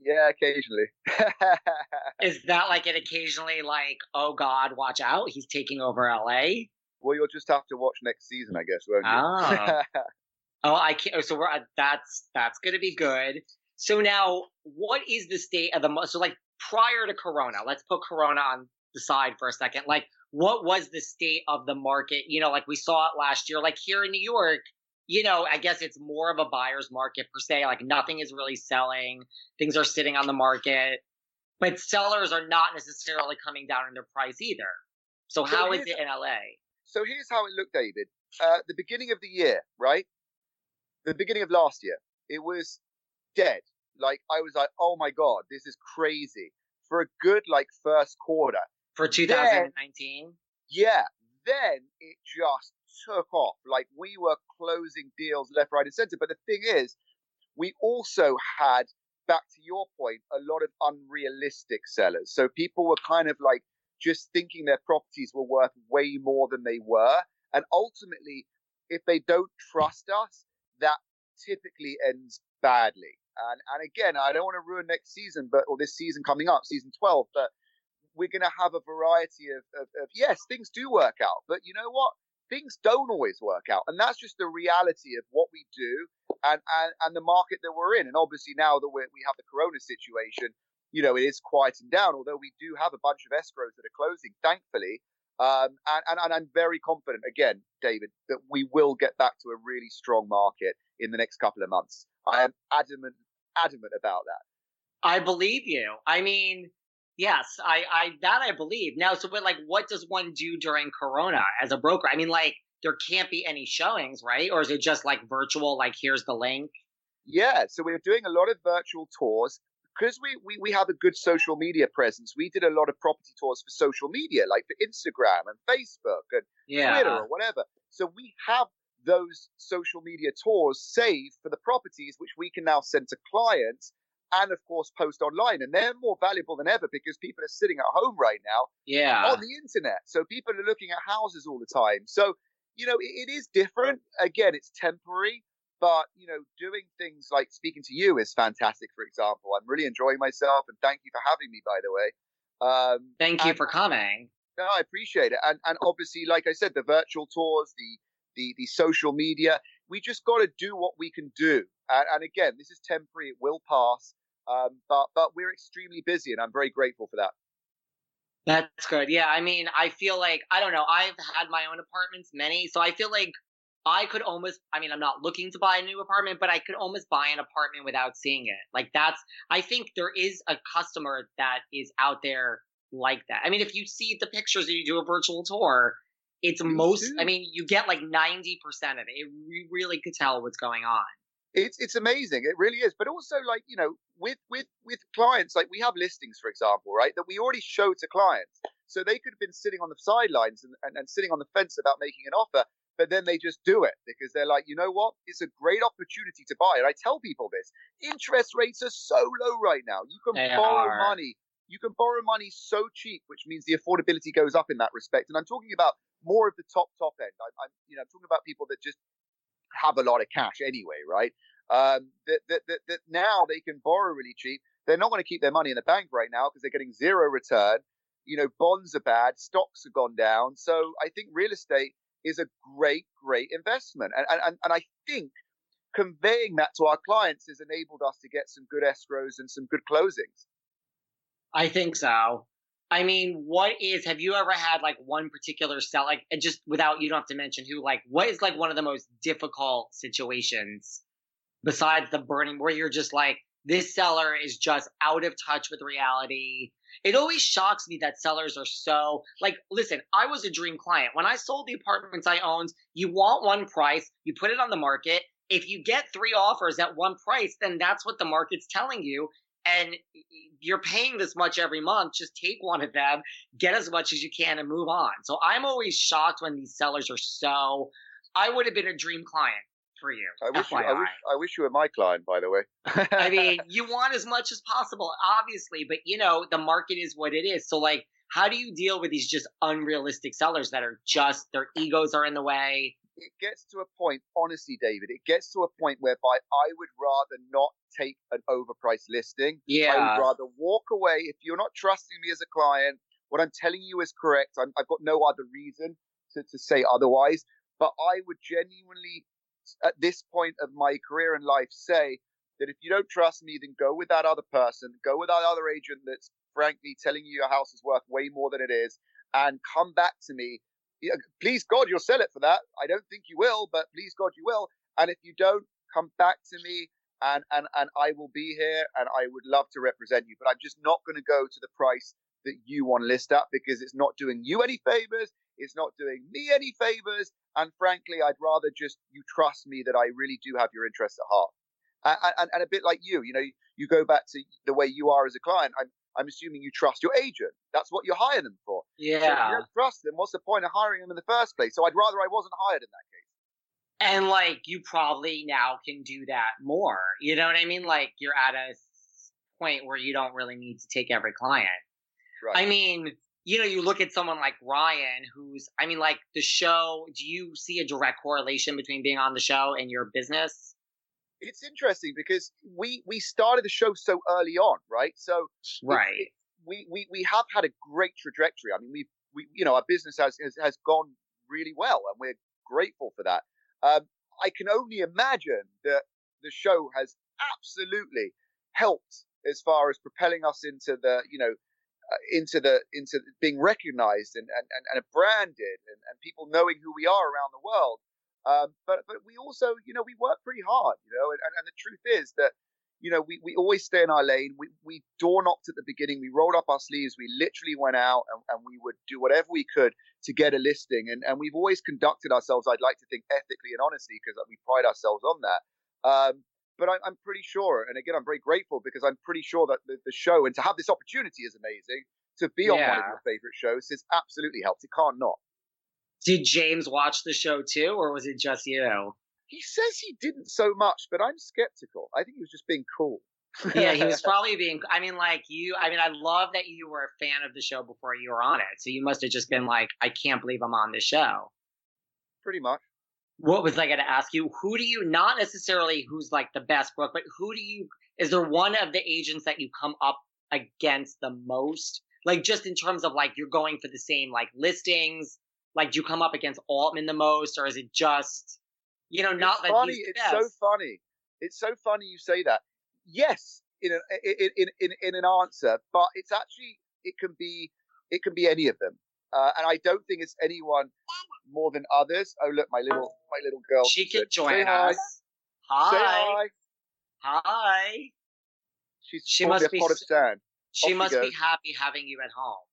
Yeah, occasionally. Is that like an occasionally like, oh God, watch out, he's taking over LA? Well, you'll just have to watch next season, I guess, won't you? Oh, oh I can't. So we're uh, that's that's gonna be good. So now, what is the state of the market? so like prior to Corona? Let's put Corona on the side for a second. Like, what was the state of the market? You know, like we saw it last year. Like here in New York, you know, I guess it's more of a buyer's market per se. Like nothing is really selling. Things are sitting on the market, but sellers are not necessarily coming down in their price either. So, so how is it in LA? So here's how it looked, David. Uh, the beginning of the year, right? The beginning of last year, it was dead. Like I was like, oh my god, this is crazy for a good like first quarter for 2019. Then, yeah, then it just took off. Like we were closing deals left, right, and center. But the thing is, we also had, back to your point, a lot of unrealistic sellers. So people were kind of like just thinking their properties were worth way more than they were. And ultimately, if they don't trust us, that typically ends badly. And and again, I don't want to ruin next season, but or this season coming up, season twelve, but we're going to have a variety of, of, of, yes, things do work out, but you know what? Things don't always work out, and that's just the reality of what we do and and, and the market that we're in. And obviously, now that we we have the Corona situation, you know, it is quieting down. Although we do have a bunch of escrows that are closing, thankfully. Um, and, and, and I'm very confident, again, David, that we will get back to a really strong market in the next couple of months. I am adamant, adamant about that. I believe you. I mean, yes, I, I that I believe. Now, so but like, what does one do during Corona as a broker? I mean, like, there can't be any showings, right? Or is it just like virtual? Like, here's the link. Yeah, so we're doing a lot of virtual tours because we, we, we have a good social media presence. We did a lot of property tours for social media, like for Instagram and Facebook and yeah. Twitter or whatever. So we have those social media tours saved for the properties, which we can now send to clients and of course post online. And they're more valuable than ever because people are sitting at home right now yeah. on the internet. So people are looking at houses all the time. So, you know, it, it is different. Again, it's temporary. But, you know, doing things like speaking to you is fantastic, for example. I'm really enjoying myself and thank you for having me, by the way. Um, thank you and, for coming. No, I appreciate it. And, and obviously, like I said, the virtual tours, the the the social media. We just got to do what we can do. And, and, again, this is temporary; it will pass. Um, but but we're extremely busy, and I'm very grateful for that. That's good. Yeah, I mean, I feel like I don't know. I've had my own apartments, many, so I feel like I could almost. I mean, I'm not looking to buy a new apartment, but I could almost buy an apartment without seeing it. Like that's. I think there is a customer that is out there like that. I mean, if you see the pictures, and you do a virtual tour, it's most. Too. I mean, you get like ninety percent of it. it. You really could tell what's going on. It's it's amazing. It really is. But also, like you know, with with with clients, like we have listings, for example, right, that we already show to clients, so they could have been sitting on the sidelines and, and, and sitting on the fence about making an offer, but then they just do it because they're like, you know what, it's a great opportunity to buy. And I tell people this: interest rates are so low right now. You can they borrow are. money you can borrow money so cheap, which means the affordability goes up in that respect. And I'm talking about more of the top top end. I, I'm you know I'm talking about people that just have a lot of cash anyway, right? Um, that, that, that, that now they can borrow really cheap. They're not going to keep their money in the bank right now because they're getting zero return. You know, bonds are bad, stocks have gone down. So I think real estate is a great, great investment. And, and, and I think conveying that to our clients has enabled us to get some good escrows and some good closings. I think so. I mean, what is? Have you ever had like one particular sell, like, and just without you don't have to mention who, like, what is like one of the most difficult situations besides the burning, where you're just like, this seller is just out of touch with reality. It always shocks me that sellers are so like, listen, I was a dream client. When I sold the apartments I owned, you want one price, you put it on the market. If you get three offers at one price, then that's what the market's telling you and you're paying this much every month just take one of them get as much as you can and move on so i'm always shocked when these sellers are so i would have been a dream client for you I wish you, I wish, I wish you were my client, by the way. I mean, you want as much as possible, obviously, but you know, the market is what it is. So, like, how do you deal with these just unrealistic sellers that are just their egos are in the way? It gets to a point, honestly, David, it gets to a point whereby I would rather not take an overpriced listing. Yeah. I would rather walk away. If you're not trusting me as a client, what I'm telling you is correct. i have got no other reason to, to say otherwise. But I would genuinely, at this point of my career and life, say that if you don't trust me, then go with that other person, go with that other agent that's frankly telling you your house is worth way more than it is, and come back to me please God, you'll sell it for that. I don't think you will, but please God, you will. And if you don't, come back to me and, and, and I will be here and I would love to represent you. But I'm just not going to go to the price that you want to list at because it's not doing you any favors. It's not doing me any favors. And frankly, I'd rather just you trust me that I really do have your interest at heart. And, and, and a bit like you, you know, you go back to the way you are as a client. I'm, I'm assuming you trust your agent. That's what you hire them for. Yeah. So if you don't trust them, what's the point of hiring them in the first place? So I'd rather I wasn't hired in that case. And like you probably now can do that more. You know what I mean? Like you're at a point where you don't really need to take every client. Right. I mean, you know, you look at someone like Ryan, who's, I mean, like the show, do you see a direct correlation between being on the show and your business? It's interesting because we we started the show so early on, right? So right, it, we, we we have had a great trajectory. I mean, we we you know our business has has, has gone really well, and we're grateful for that. Um, I can only imagine that the show has absolutely helped as far as propelling us into the you know uh, into the into being recognized and and, and, branded and, and people knowing who we are around the world um, but but we also, you know, we work pretty hard, you know, and, and, the truth is that, you know, we, we always stay in our lane. We, we door knocked at the beginning. We rolled up our sleeves. We literally went out and, and we would do whatever we could to get a listing. And, and we've always conducted ourselves, I'd like to think, ethically and honestly, because we pride ourselves on that. Um, but I, I'm pretty sure, and again, I'm very grateful because I'm pretty sure that the, the show and to have this opportunity is amazing. To be on one of your favorite shows has absolutely helped. It can't not. Did James watch the show too, or was it just you? He says he didn't so much, but I'm skeptical. I think he was just being cool. yeah, he was probably being. I mean, like you. I mean, I love that you were a fan of the show before you were on it. So you must have just been like, I can't believe I'm on this show. Pretty much. What was I going to ask you? Who do you not necessarily who's like the best book, but who do you? Is there one of the agents that you come up against the most? Like just in terms of like you're going for the same like listings like, do you come up against Altman the most, or is it just, you know, not it's that funny. It's so funny. It's so funny you say that. Yes, in, a, in in in an answer, but it's actually it can be it can be any of them, uh, and I don't think it's anyone more than others. Oh, look, my little my little girl. She can join us. Hi. Say hi. Hi. She's she must be pot of sand. She Off must be happy having you at home.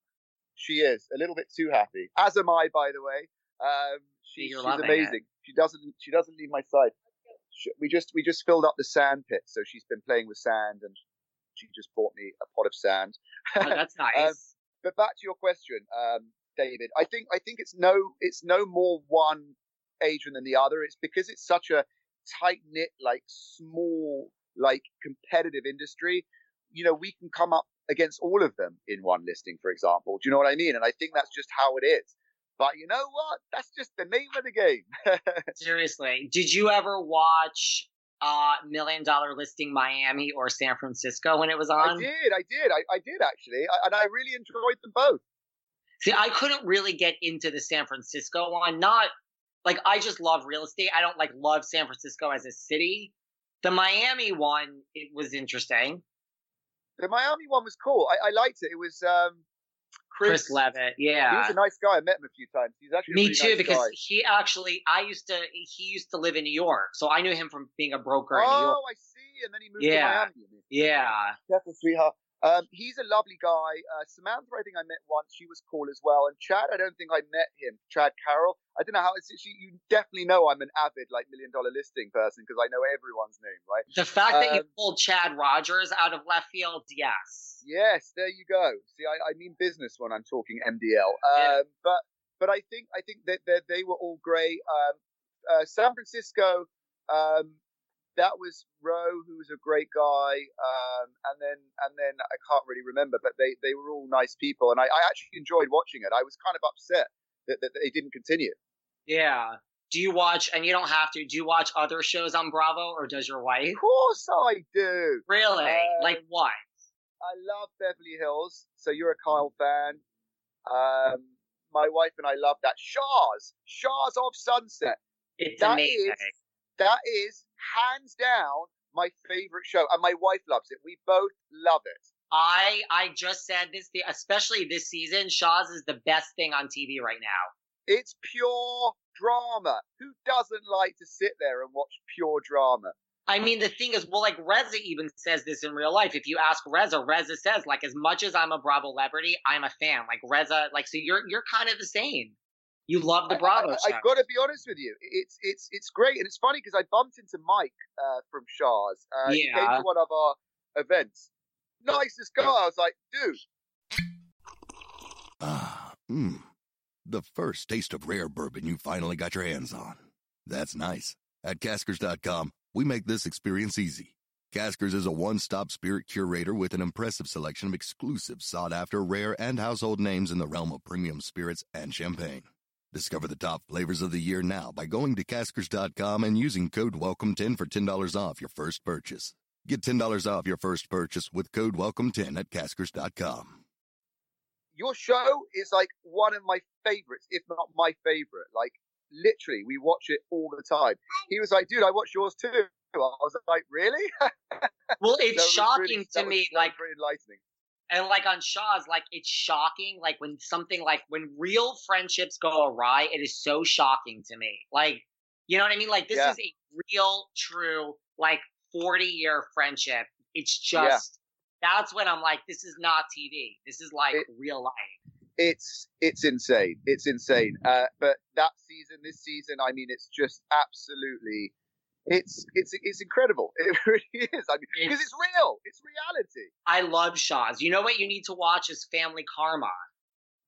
She is a little bit too happy. As am I, by the way. Um, she, she's amazing. It. She doesn't she doesn't leave my side. She, we just we just filled up the sand pit, so she's been playing with sand, and she just bought me a pot of sand. Oh, that's nice. um, but back to your question, um, David. I think I think it's no it's no more one agent than the other. It's because it's such a tight knit, like small, like competitive industry. You know, we can come up against all of them in one listing, for example. Do you know what I mean? And I think that's just how it is. But you know what? That's just the name of the game. Seriously. Did you ever watch uh, Million Dollar Listing Miami or San Francisco when it was on? I did. I did. I, I did actually. I, and I really enjoyed them both. See, I couldn't really get into the San Francisco one. Not like I just love real estate. I don't like love San Francisco as a city. The Miami one, it was interesting. The Miami one was cool. I, I liked it. It was um, Chris, Leavitt. Yeah, he was a nice guy. I met him a few times. He's actually me really too nice because guy. he actually I used to he used to live in New York, so I knew him from being a broker in New York. Oh, I see. And then he moved Yeah. to Miami. Yeah, That's a sweetheart. Um, he's a lovely guy. Uh, Samantha, I think I met once. She was cool as well. And Chad, I don't think I met him. Chad Carroll. I don't know how it's. She, you definitely know I'm an avid like million dollar listing person because I know everyone's name, right? the fact that you Um, pulled Chad Rogers out of left field, yes. Yes, there you go. See, I, I mean business when I'm talking MDL. Yeah. Um, but but I think I think that, that they were all great. Um, uh, San Francisco, um, that was Roh, who was a great guy. Um, and then and then I can't really remember, but they, they were all nice people, and I, I actually enjoyed watching it. I was kind of upset that, that they didn't continue. Yeah. Do you watch? And you don't have to. Do you watch other shows on Bravo, or does your wife? Of course I do. Really? Um, like what? I love Beverly Hills. So you're a Kyle fan. Um, my wife and I love that. Shahs, Shahs of Sunset. It's That amazing. is that is hands down my favorite show, and my wife loves it. We both love it. I I just said this, the, especially this season. Shahs is the best thing on TV right now. It's pure drama. Who doesn't like to sit there and watch pure drama? I mean, the thing is, well, like Reza even says this in real life. If you ask Reza, Reza says, like, as much as I'm a Bravo celebrity, I'm a fan. Like Reza, like, so you're you're kind of the same. You love the Bravo I, show. have got to be honest with you. It's it's it's great, and it's funny because I bumped into Mike uh, from Shahs. Uh, He came Yeah. to one of our events. Nicest guy. I was like, dude, Ah, mmm. The first taste of rare bourbon you finally got your hands on. That's nice. At Caskers.com, we make this experience easy. Caskers is a one stop spirit curator with an impressive selection of exclusive, sought after, rare, and household names in the realm of premium spirits and champagne. Discover the top flavors of the year now by going to Caskers.com and using code WELCOME10 for $10 off your first purchase. Get $10 off your first purchase with code WELCOME10 at Caskers.com. your show is like one of my favorites, if not my favorite. Like literally, we watch it all the time. He was like, dude, I watch yours too. I was like, really? well, it's was shocking really- to me, like, very enlightening. And like on Shahs, like, it's shocking. Like when something like when real friendships go awry, it is so shocking to me. Like, you know what I mean? Like this Yeah. is a real, true, like 40 year friendship. It's Yeah. just. That's when I'm like, this is not TV. This is like It- real life. it's it's insane. It's insane. Uh, but that season, this season, I mean, it's just absolutely, it's it's it's incredible. It really is. I mean, because It's- it's real. It's reality. I love Shahs. You know what you need to watch is Family Karma.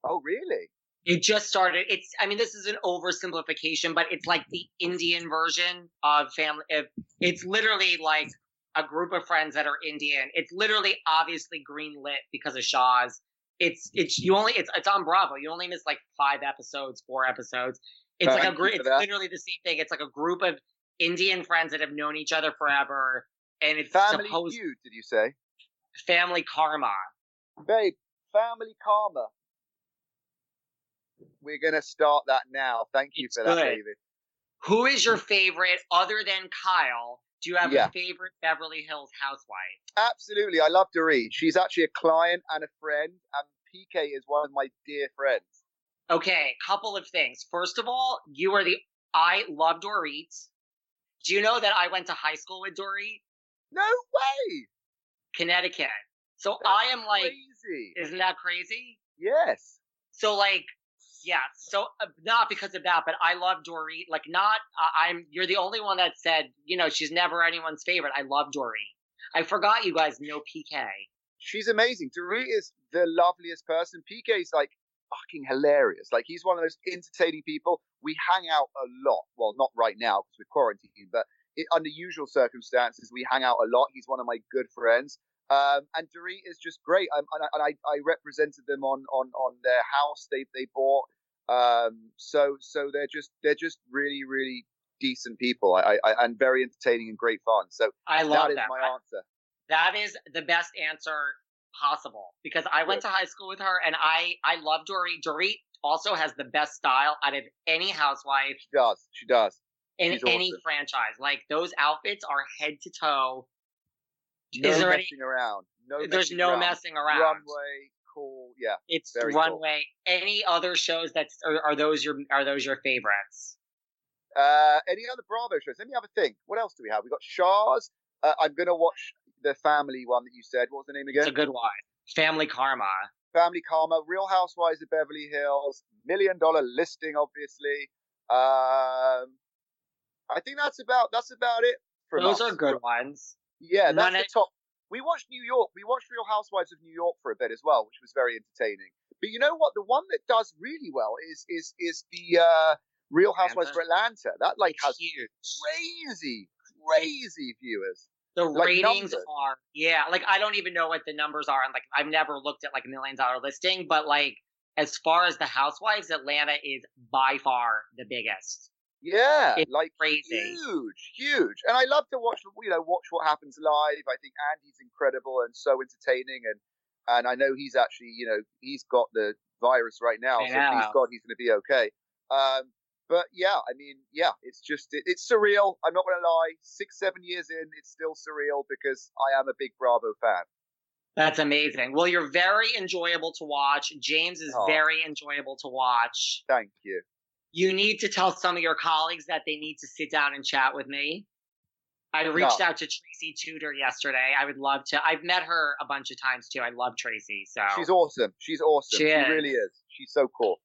Oh, really? It just started. It's. I mean, this is an oversimplification, but it's like the Indian version of family. It's literally like a group of friends that are Indian. It's literally obviously green lit because of Shahs. It's it's you only it's it's on Bravo. You only miss like five episodes, four episodes. It's like a group. It's that. literally the same thing. It's like a group of Indian friends that have known each other forever, and it's Family supposed Feud, did you say? family karma. Babe, Family Karma. We're gonna start that now. Thank you It's for that. David. Who is your favorite other than Kyle? Do you have Yeah. a favorite Beverly Hills housewife? Absolutely, I love Dorit. She's actually a client and a friend, and PK is one of my dear friends. Okay, couple of things. First of all, you are the I love Dorit. Do you know that I went to high school with Dorit, No way! Connecticut? So That's I am like, crazy. isn't that crazy? Yes. So like, yeah. So uh, not because of that, but I love Dorit. Like, not I I'm. You're the only one that said, you know, she's never anyone's favorite. I love Dorit. I forgot you guys know PK. She's amazing. Dorit is the loveliest person. PK is like fucking hilarious. Like he's one of those entertaining people. We hang out a lot. Well, not right now because we're quarantined, but it, under usual circumstances, we hang out a lot. He's one of my good friends. Um, and Dorit is just great. Um, and I, and I, I represented them on, on, on their house they, they bought. Um, so so they're just they're just really really decent people. I, I, and very entertaining and great fun. So I love that is that. my answer. That is the best answer possible because I went to high school with her and I I love Dorit. Dorit also has the best style out of any housewife She does. She does. in She's any awesome. franchise. Like those outfits are head to toe. No Is there any- around. No There's messing no around. messing around. Runway, cool. Yeah, It's Very cool. Runway. Any other shows that are, are those your are those your favorites? Uh, any other Bravo shows? Let me have a think. What else do we have? We got Shahs. Uh, I'm gonna watch the family one that you said. What was the name again? It's a good one. Family Karma. Family Karma, Real Housewives of Beverly Hills, Million Dollar Listing, obviously. Um, I think that's about that's about it. For Those us. are good ones. Yeah, that's None the top. We watched New York. We watched Real Housewives of New York for a bit as well, which was very entertaining. But you know what? The one that does really well is is is the uh, Real Housewives Atlanta? for Atlanta. That like It's has huge. crazy, crazy viewers. The like ratings numbers. are yeah. Like I don't even know what the numbers are. And like I've never looked at like a million dollar listing, but like as far as the Housewives, Atlanta is by far the biggest. Yeah, It's like crazy. huge, huge. And I love to watch, you know, watch what happens live. I think Andy's incredible and so entertaining, and and I know he's actually, you know, he's got the virus right now, I so please. God he's going to be okay. Um, but yeah, I mean, yeah, it's just it, it's surreal. I'm not going to lie. Six, seven years in, it's still surreal because I am a big Bravo fan. That's amazing. Well, you're very enjoyable to watch. James is Aw. very enjoyable to watch. Thank you. You need to tell some of your colleagues that they need to sit down and chat with me. I reached No. out to Tracy Tutor yesterday. I would love to. I've met her a bunch of times too. I love Tracy. So, She's awesome. She's awesome. She is. really is. She's so cool.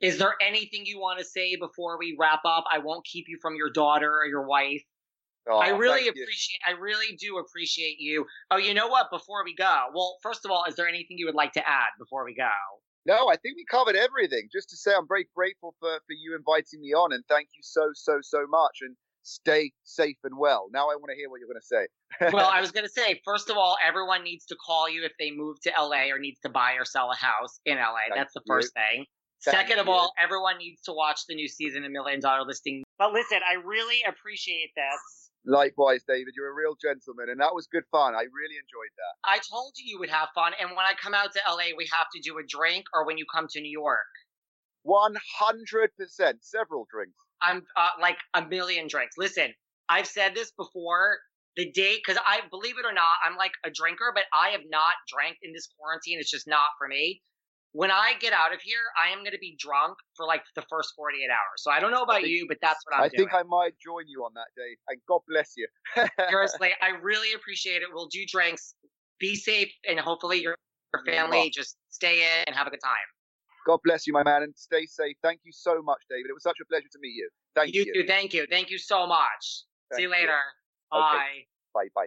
Is there anything you want to say before we wrap up? I won't keep you from your daughter or your wife. Oh, I really thank you. appreciate. I really do appreciate you. Oh, you know what? Before we go, well, first of all, is there anything you would like to add before we go? No, I think we covered everything. Just to say, I'm very grateful for, for you inviting me on, and thank you so, so, so much. And stay safe and well. Now I want to hear what you're going to say. well, I was going to say, first of all, everyone needs to call you if they move to LA or needs to buy or sell a house in LA. Thank That's the you. first thing. Thank Second of all, everyone needs to watch the new season of Million Dollar Listing. But listen, I really appreciate this. Likewise, David, you're a real gentleman, and that was good fun. I really enjoyed that. I told you you would have fun, and when I come out to LA, we have to do a drink, or when you come to New York, 100%. Several drinks. I'm uh, like a million drinks. Listen, I've said this before. The day, because I believe it or not, I'm like a drinker, but I have not drank in this quarantine. It's just not for me. When I get out of here, I am going to be drunk for like the first 48 hours. So I don't know about think- you, but that's what I'm I doing. think I might join you on that day, and God bless you. Seriously, I really appreciate it. We'll do drinks. Be safe, and hopefully your, your family just stay in and have a good time. God bless you, my man, and stay safe. Thank you so much, David. It was such a pleasure to meet you. Thank you. you too. Thank you. Thank you so much. See you Thank you. later. Okay. Bye. Bye bye.